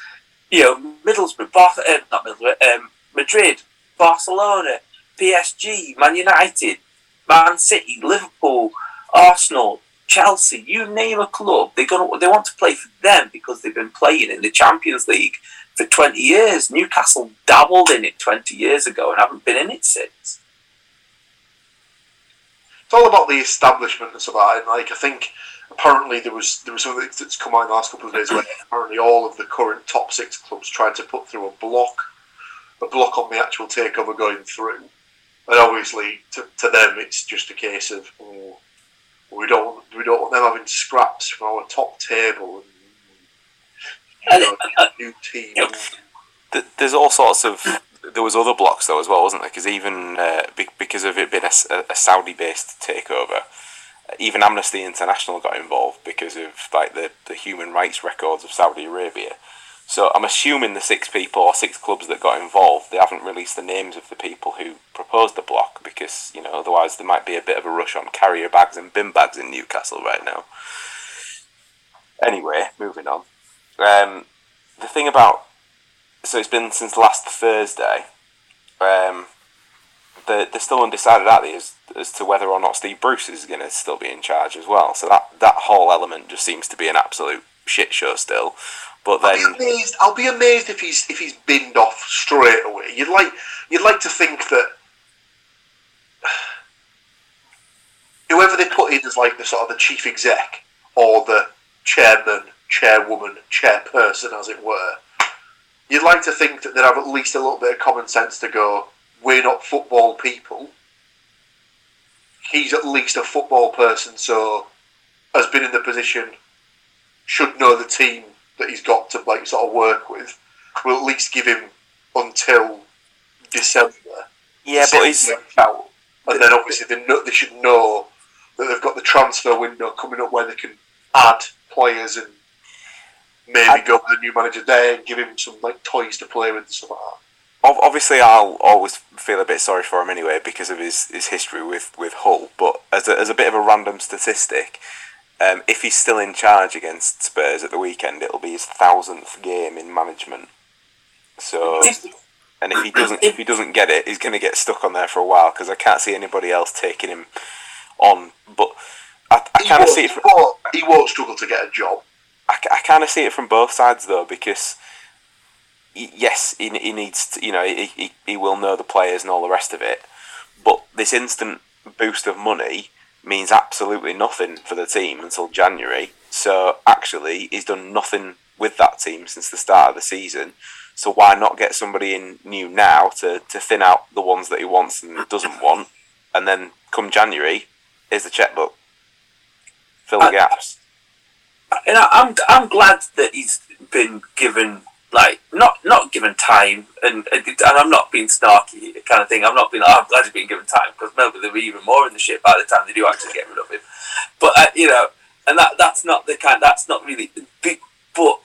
you know, Middlesbrough, Bar- uh, not Middlesbrough, um, Madrid, Barcelona, PSG, Man United, Man City, Liverpool, Arsenal, Chelsea, you name a club, they're gonna they want to play for them because they've been playing in the Champions League for twenty years. Newcastle dabbled in it twenty years ago and haven't been in it since. It's all about the establishment and stuff like that. Like I think apparently there was there was something that's come out in the last couple of days where apparently all of the current top six clubs tried to put through a block, a block on the actual takeover going through. And obviously to, to them it's just a case of oh, we don't we don't want them having scraps from our top table you know, uh, new team. There's all sorts of. There was other blocks though as well, wasn't there? Because even uh, because of it being a Saudi-based takeover, even Amnesty International got involved because of like the, the human rights records of Saudi Arabia. So I'm assuming the six people or six clubs that got involved, they haven't released the names of the people who proposed the block because you know otherwise there might be a bit of a rush on carrier bags and bin bags in Newcastle right now. Anyway, moving on. Um, the thing about so it's been since last Thursday. Um, they're, they're still undecided, aren't they, as, as to whether or not Steve Bruce is going to still be in charge as well. So that, that whole element just seems to be an absolute shit show still. But I'll then, be amazed. I'll be amazed if he's if he's binned off straight away. You'd like you'd like to think that whoever they put in as like the sort of the chief exec or the chairman, chairwoman, chairperson, as it were, you'd like to think that they'd have at least a little bit of common sense to go. We're not football people. He's at least a football person, so has been in the position, should know the team that he's got to like sort of work with. We'll at least give him until December. yeah, but he's out. and then obviously they know, they should know that they've got the transfer window coming up where they can add players and maybe I- go with the new manager there and give him some like toys to play with and stuff like that. obviously I'll always feel a bit sorry for him anyway because of his, his history with, with Hull. But as a, as a bit of a random statistic, um, if he's still in charge against Spurs at the weekend, it'll be his thousandth game in management. So, and if he doesn't if he doesn't get it, he's going to get stuck on there for a while because I can't see anybody else taking him on. But I, I kind of see it. won't- he won't struggle to get a job. I, I kind of see it from both sides though, because yes, he, he needs to, you know, he, he, he will know the players and all the rest of it, but this instant boost of money means absolutely nothing for the team until January. So actually, he's done nothing with that team since the start of the season. So why not get somebody in new now to, to thin out the ones that he wants and doesn't want, and then come January, is the checkbook, fill the I- gaps. And I, I'm I'm glad that he's been given like not not given time, and and I'm not being snarky kind of thing. I'm not being like, I'm glad he's been given time because maybe be even more in the shit by the time they do actually get rid of him. But uh, you know, and that that's not the kind. That's not really big. But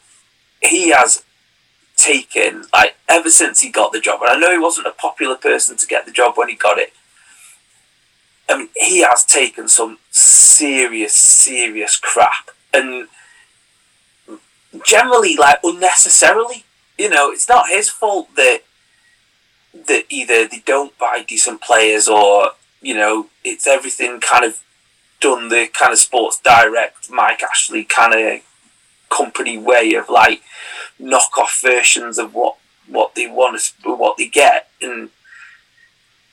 he has taken like ever since he got the job, and I know he wasn't a popular person to get the job when he got it. I mean, he has taken some serious, serious crap, and generally, like unnecessarily. You know, it's not his fault that that either they don't buy decent players or you know it's everything kind of done the kind of sports direct Mike Ashley kind of company way of like knock off versions of what what they want to what they get and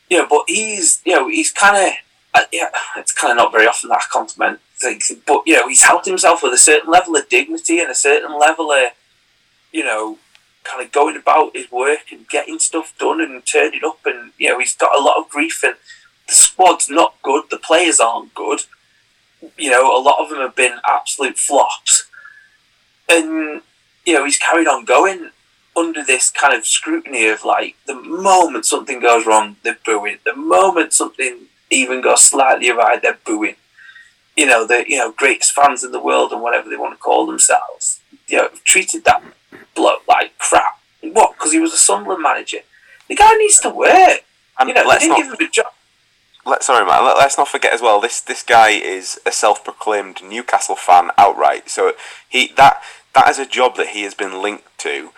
you know but he's you know he's kind of yeah it's kind of not very often that I compliment things but you know he's held himself with a certain level of dignity and a certain level of you know kind of going about his work and getting stuff done and turning up and you know he's got a lot of grief and the squad's not good the players aren't good. You know a lot of them have been absolute flops. And you know he's carried on going under this kind of scrutiny of like the moment something goes wrong they're booing. The moment something even goes slightly awry they're booing you know the you know greatest fans in the world and whatever they want to call themselves you know treated that bloke like crap what because he was a Sunderland manager the guy needs to work And you know let's didn't not give him a job let, sorry, man. Let, us not forget as well. This this guy is a self-proclaimed Newcastle fan outright. So he that that is a job that he has been linked to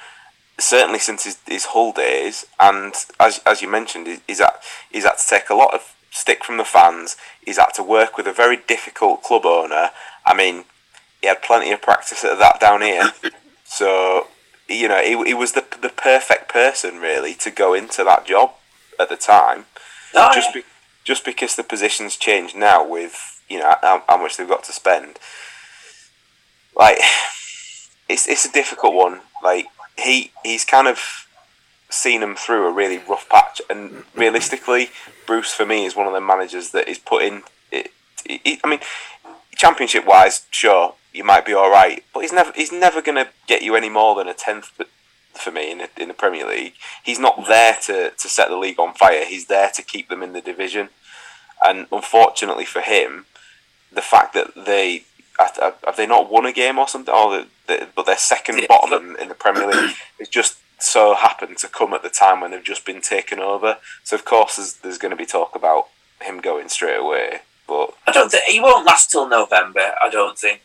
certainly since his, his Hull days. And as as you mentioned, he- he's had he's had to take a lot of stick from the fans. He's had to work with a very difficult club owner. I mean, he had plenty of practice at that down here. So you know, he, he was the the perfect person really to go into that job at the time Oh, just be, just because the positions changed now with you know how, how much they've got to spend. Like it's it's a difficult one. Like he he's kind of seen him through a really rough patch, and realistically, Bruce for me is one of the managers that is put in. It, it, I mean, championship wise, sure you might be all right, but he's never he's never going to get you any more than a tenth for me in the, in the Premier League. He's not there to, to set the league on fire. He's there to keep them in the division. And unfortunately for him, the fact that they have have they not won a game or something, or the, the, but they're second bottom in, in the Premier League, is just so happened to come at the time when they've just been taken over. So of course there's, there's going to be talk about him going straight away. But I don't think he won't last till November. I don't think.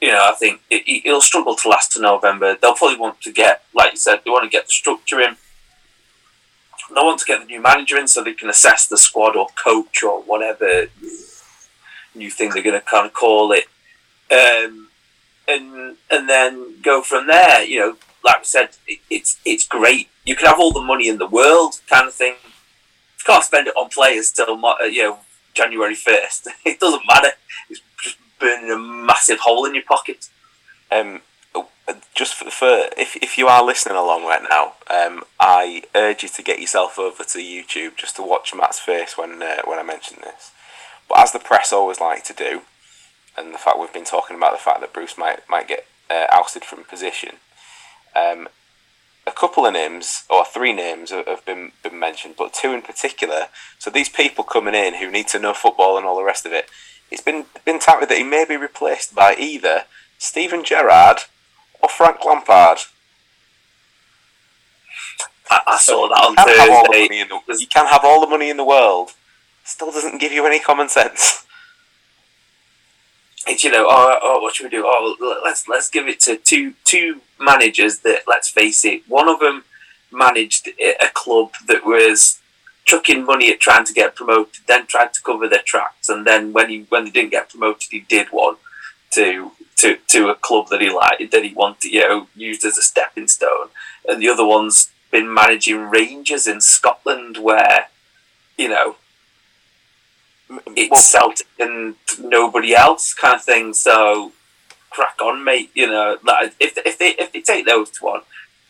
You know, I think it, he- he'll struggle to last to November. They'll probably want to get, like you said, they want to get the structure in. They want to get the new manager in so they can assess the squad or coach or whatever new thing they're going to kind of call it, um, and and then go from there. You know, like I said, it, it's it's great. You can have all the money in the world, kind of thing. You can't spend it on players till uh, you know January first. It doesn't matter. It's just burning a massive hole in your pocket. Um, just for, for if if you are listening along right now, um, I urge you to get yourself over to YouTube just to watch Matt's face when uh, when I mention this. But as the press always like to do, and the fact we've been talking about the fact that Bruce might might get uh, ousted from position, um, a couple of names or three names have been been mentioned, but two in particular. So these people coming in who need to know football and all the rest of it, it's been been touted that he may be replaced by either Steven Gerrard or Frank Lampard. I, I saw that on You can, Thursday. the, you can have all the money in the world, still doesn't give you any common sense. It's you know, oh, oh, what should we do? Oh, let's let's give it to two two managers that let's face it, one of them managed a club that was chucking money at trying to get promoted, then tried to cover their tracks, and then when he when they didn't get promoted, he did one to to to a club that he liked that he wanted, you know, used as a stepping stone, and the other one's been managing Rangers in Scotland, where you know it's Well- Celtic and nobody else kind of thing. So crack on, mate. You know, like if if they if they take those two on,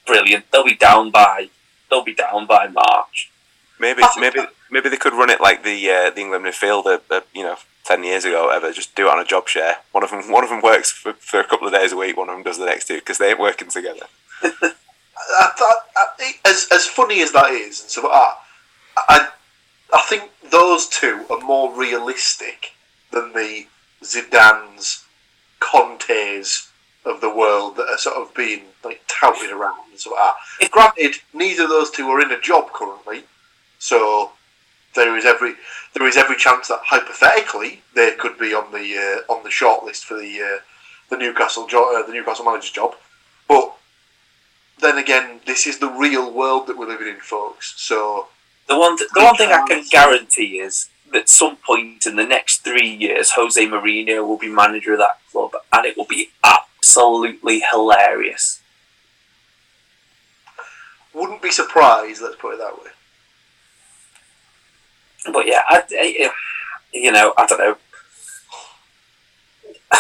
brilliant. They'll be down by they'll be down by March. Maybe maybe that- maybe they could run it like the uh, the England midfield, uh, uh, you know, ten years ago, or whatever. Just do it on a job share. One of them one of them works for, for a couple of days a week. One of them does the next two because they ain't working together. I, I, I, as as funny as that is, and so I, I, I think those two are more realistic than the Zidane's, Contes of the world that are sort of being like touted around and so on. Granted, neither of those two are in a job currently, so there is every there is every chance that hypothetically they could be on the uh, on the shortlist for the uh, the Newcastle jo- uh, the Newcastle manager's job, but then again, this is the real world that we're living in, folks. So The one th- the one thing I can guarantee is that some point in the next three years, Jose Mourinho will be manager of that club, and it will be absolutely hilarious. wouldn't be surprised. Let's put it that way. But yeah, I, I, you know, I don't know.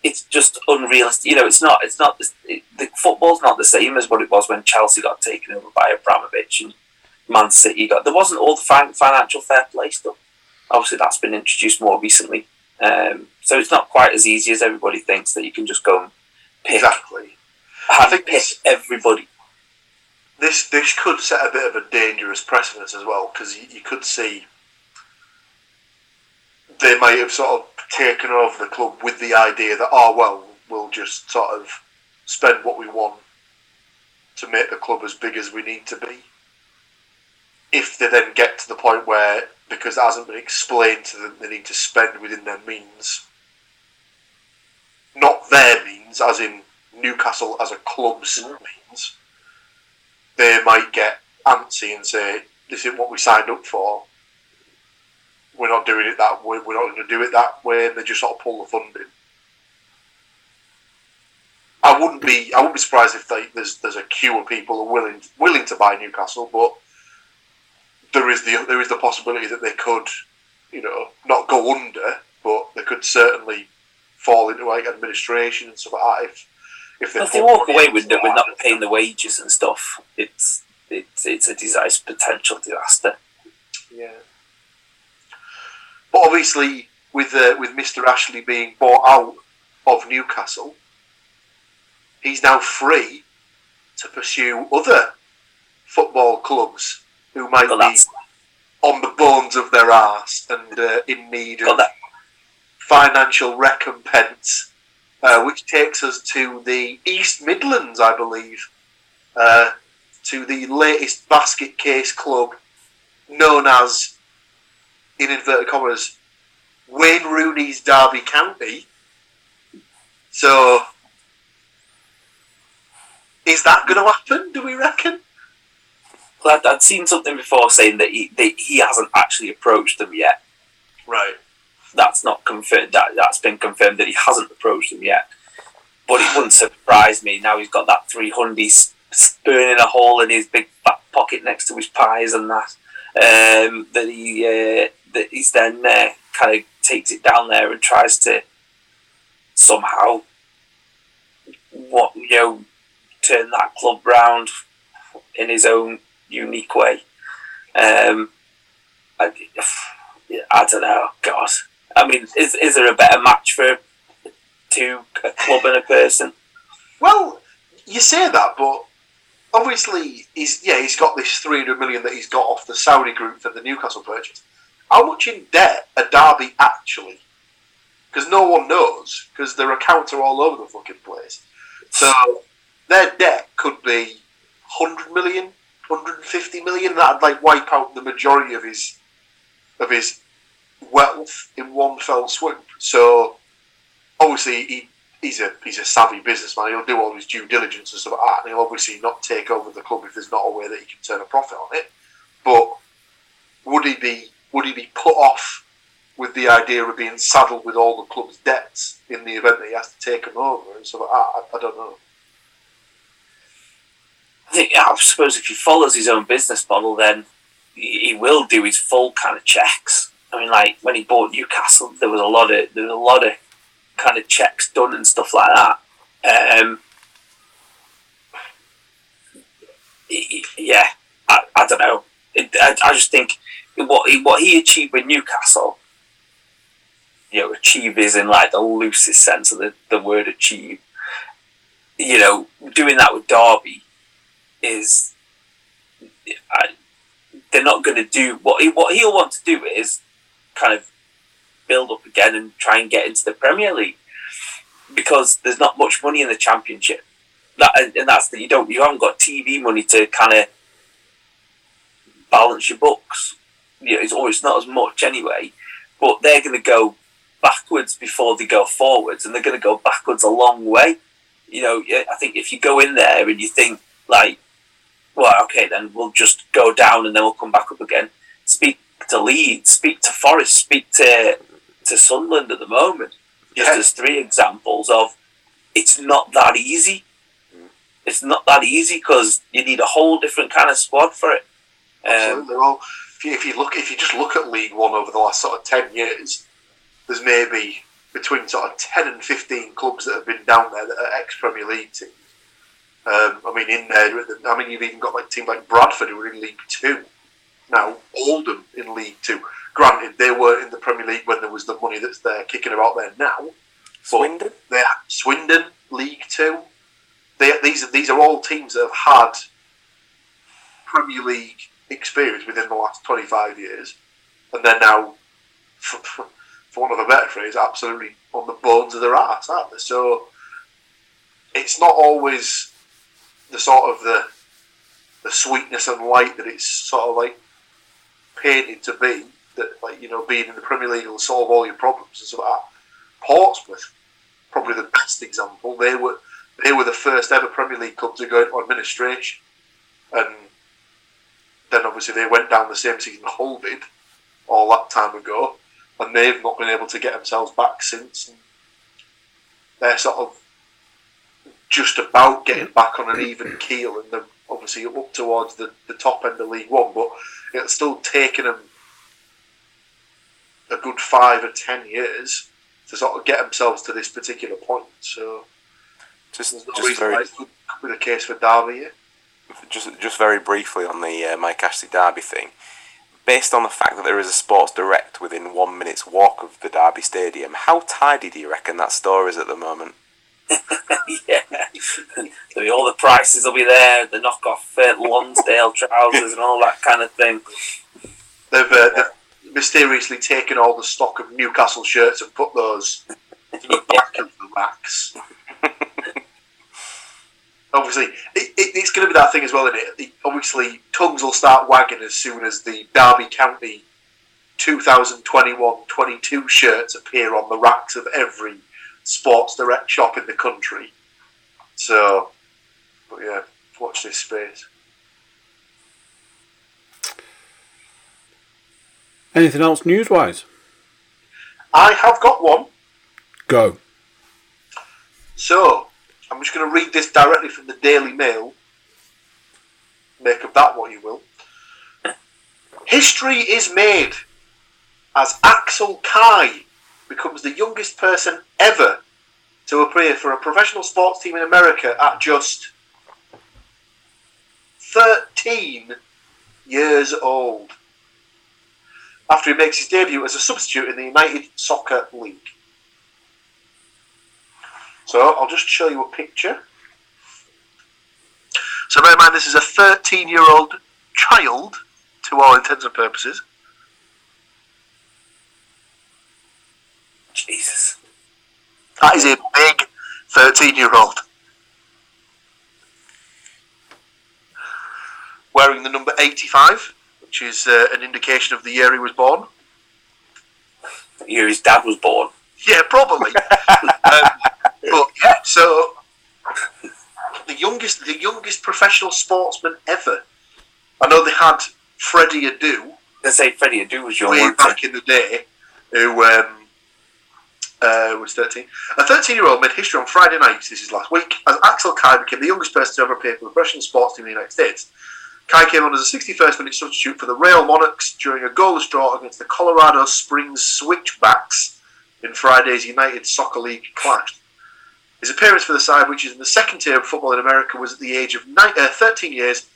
It's just unrealistic. You know, it's not. It's not. It, the football's not the same as what it was when Chelsea got taken over by Abramovich and Man City got. There wasn't all the fin- financial fair play stuff. Obviously, that's been introduced more recently. Um, so it's not quite as easy as everybody thinks that you can just go and pick, Exactly. I think pick this- everybody. This this could set a bit of a dangerous precedent as well because you, you could see they might have sort of taken over the club with the idea that oh well we'll just sort of spend what we want to make the club as big as we need to be. If they then get to the point where because it hasn't been explained to them they need to spend within their means, not their means, as in Newcastle as a club's mm. means, they might get antsy and say, "This isn't what we signed up for. We're not doing it that way. We're not going to do it that way," and they just sort of pull the funding. I wouldn't be. I wouldn't be surprised if they, there's there's a queue of people who are willing willing to buy Newcastle, but there is the there is the possibility that they could, you know, not go under, but they could certainly fall into like administration and stuff like that if if they, If they walk away with, with not paying the wages and stuff, it's it's it's a disaster, potential disaster. Yeah. But obviously, with uh, with Mr. Ashley being bought out of Newcastle, he's now free to pursue other football clubs who might Well, be on the bones of their arse and uh, in need well, of that, financial recompense, uh, which takes us to the East Midlands, I believe, uh, to the latest basket case club known as, in inverted commas, Wayne Rooney's Derby County. So, is that going to happen? Do we reckon? Well, I'd, I'd seen something before saying that he that he hasn't actually approached them yet. Right. That's not confirmed. That that's been confirmed that he hasn't approached them yet. But it wouldn't surprise me now he's got that three hundred burning a hole in his big back pocket next to his pies and that. Um, that he uh, that he's then uh, kind of takes it down there and tries to somehow what you know turn that club round in his own unique way. Um, I, I don't know. God, I mean, is is there a better match for two a club and a person? Well, you say that, but obviously he's yeah he's got this three hundred million that he's got off the Saudi group for the Newcastle purchase. How much in debt are Derby actually? Because no one knows because their accounts are all over the fucking place. So their debt could be 100 million, 150 million. That'd like wipe out the majority of his of his wealth in one fell swoop. So obviously he he's a he's a savvy businessman. He'll do all his due diligence and stuff like that, and he'll obviously not take over the club if there's not a way that he can turn a profit on it. But would he be would he be put off with the idea of being saddled with all the club's debts in the event that he has to take them over and stuff like that. I, I don't know. I think I suppose if he follows his own business model, then he, will do his full kind of checks. I mean, like when he bought Newcastle, there was a lot of there was a lot of kind of checks done and stuff like that. Um, yeah, I, I don't know. It, I, I just think what he, what he achieved with Newcastle, you know, achieve is in like the loosest sense of the, the word achieve. You know, doing that with Derby is I, they're not going to do what he, what he'll want to do is kind of build up again and try and get into the Premier League because there's not much money in the Championship. That and, that's that you don't you haven't got TV money to kind of balance your books. You know, it's always not as much anyway. But they're going to go backwards before they go forwards, and they're going to go backwards a long way. You know, I think if you go in there and you think like, well, okay, then we'll just go down and then we'll come back up again. Speak to Leeds, speak to Forest, speak to to Sunderland at the moment. Just Yeah. as three examples of it's not that easy. It's not that easy because you need a whole different kind of squad for it. Um, Absolutely. Well, if you, if you look, if you just look at League One over the last sort of ten years, there's maybe between sort of ten and fifteen clubs that have been down there that are ex Premier League teams. Um, I mean, in there, I mean, you've even got like teams like Bradford who are in League Two now, Oldham in League Two. Granted, they were in the Premier League when there was the money that's there kicking about there now. Swindon. They Swindon League Two. They, these are these are all teams that have had Premier League experience within the last twenty five years, and they're now, for, for, want of a better phrase, absolutely on the bones of their ass, aren't they? So it's not always the sort of the the sweetness and light that it's sort of like painted to be. That like you know, being in the Premier League will solve all your problems and stuff like that. Portsmouth, probably the best example. They were they were the first ever Premier League club to go into administration, and then obviously they went down the same season Hull did all that time ago, and they've not been able to get themselves back since. And they're sort of just about getting back on an even keel, and they're obviously up towards the, the top end of League One, but it's still taken them a good five or ten years to sort of get themselves to this particular point. So Just, there's no just reason very, why it could be the case for Derby. here. just, just very briefly on the uh, Mike Ashley Derby thing. Based on the fact that there is a Sports Direct within one minute's walk of the Derby Stadium, how tidy do you reckon that store is at the moment? Yeah, There'll be all the prices will be there. The knockoff uh, Lonsdale trousers and all that kind of thing. They've, uh, they've mysteriously taken all the stock of Newcastle shirts and put those in the back of the racks. Obviously, it, it, it's going to be that thing as well, isn't it? it? Obviously, tongues will start wagging as soon as the Derby County 2021-22 shirts appear on the racks of every Sports Direct shop in the country. So, but yeah, watch this space. Anything else news wise? I have got one. Go. So, I'm just going to read this directly from the Daily Mail. Make of that what you will. History is made as Axel Kei becomes the youngest person ever to appear for a professional sports team in America at just 13 years old. After he makes his debut as a substitute in the United Soccer League. So I'll just show you a picture. So bear in mind, this is a 13 year old child to all intents and purposes. Jesus. That is a big 13 year old. Wearing the number 85, which is uh, an indication of the year he was born. Year his dad was born. Yeah, probably. um, but yeah, so the youngest, the youngest professional sportsman ever. I know they had Freddie Adu They say Freddie Adu was young, way back in the day, who um, uh, was 13. A 13 year old made history on Friday night, this is last week, as Axel Kei became the youngest person to ever appear for the professional sports team in the United States. Kei came on as a 61st minute substitute for the Real Monarchs during a goalless draw against the Colorado Springs Switchbacks in Friday's United Soccer League clash. His appearance for the side, which is in the second tier of football in America, was at the age of nine, uh, 13 years,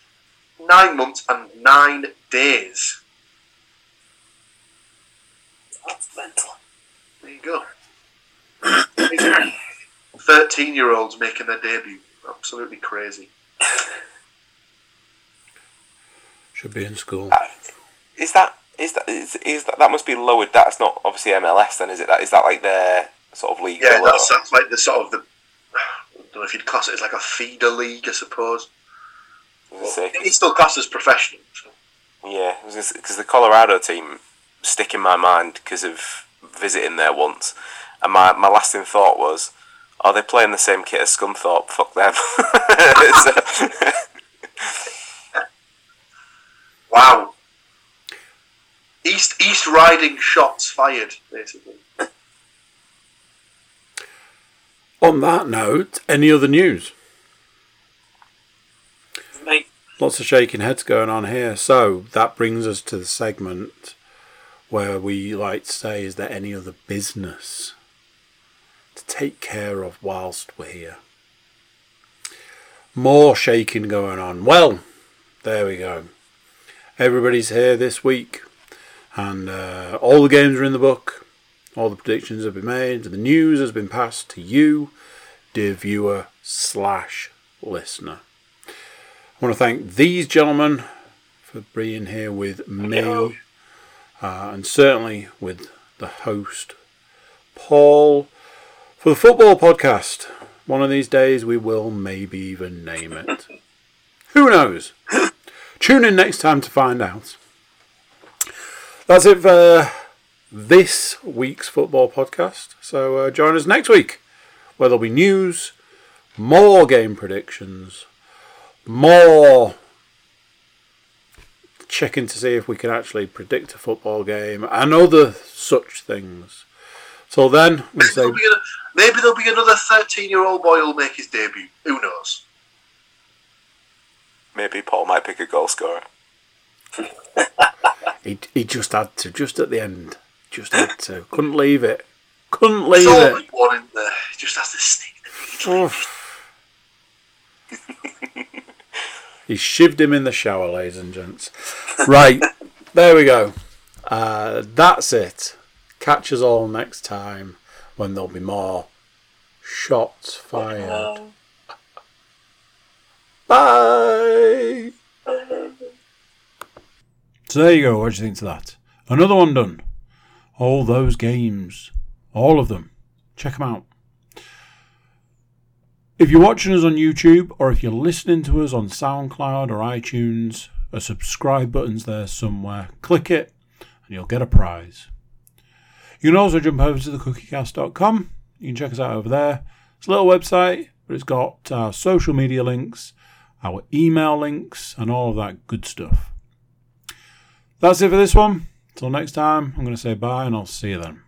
9 months, and 9 days. That's mental. There you go. 13 year olds making their debut. Absolutely crazy. Should be in school. Is that is that is, is that that must be lowered? That's not obviously MLS. Then is it? That is that like their sort of league? Yeah, below? that sounds like the sort of the. I don't know if you'd class it as like a feeder league, I suppose. Let's. It's still classed as professional. so. Yeah, because the Colorado team stick in my mind because of visiting there once, and my, my lasting thought was, are they playing the same kit as Scunthorpe? Fuck them. Wow. East East Riding shots fired, basically. On that note, any other news? Mate, Lots of shaking heads going on here. So that brings us to the segment where we like to say, is there any other business to take care of whilst we're here? More shaking going on. Well, there we go. Everybody's here this week, and uh, all the games are in the book. All the predictions have been made. And the news has been passed to you, dear viewer slash listener. I want to thank these gentlemen for being here with me, uh, and certainly with the host, Paul, for the football podcast. One of these days we will maybe even name it. Who knows? Tune in next time to find out. That's it for this week's football podcast. So uh, join us next week, where there'll be news, more game predictions, more checking to see if we can actually predict a football game and other such things. So then we say There'll be a- maybe there'll be another 13 year old boy who'll make his debut. Who knows? Maybe Paul might pick a goal scorer. he, he just had to, just at the end, just had to, couldn't leave it, couldn't leave There's it. always one in there. He just has to sneak the he shivved him in the shower, ladies and gents. Right, there we go. Uh, that's it. Catch us all next time when there'll be more shots fired. Bye. So there you go. What do you think to that? Another one done. All those games, all of them. Check them out. If you're watching us on YouTube or if you're listening to us on SoundCloud or iTunes, a subscribe button's there somewhere. Click it and you'll get a prize. You can also jump over to thecookiecast.com. You can check us out over there. It's a little website, but it's got our social media links, our email links, and all of that good stuff. That's it for this one. Till next time, I'm going to say bye and I'll see you then.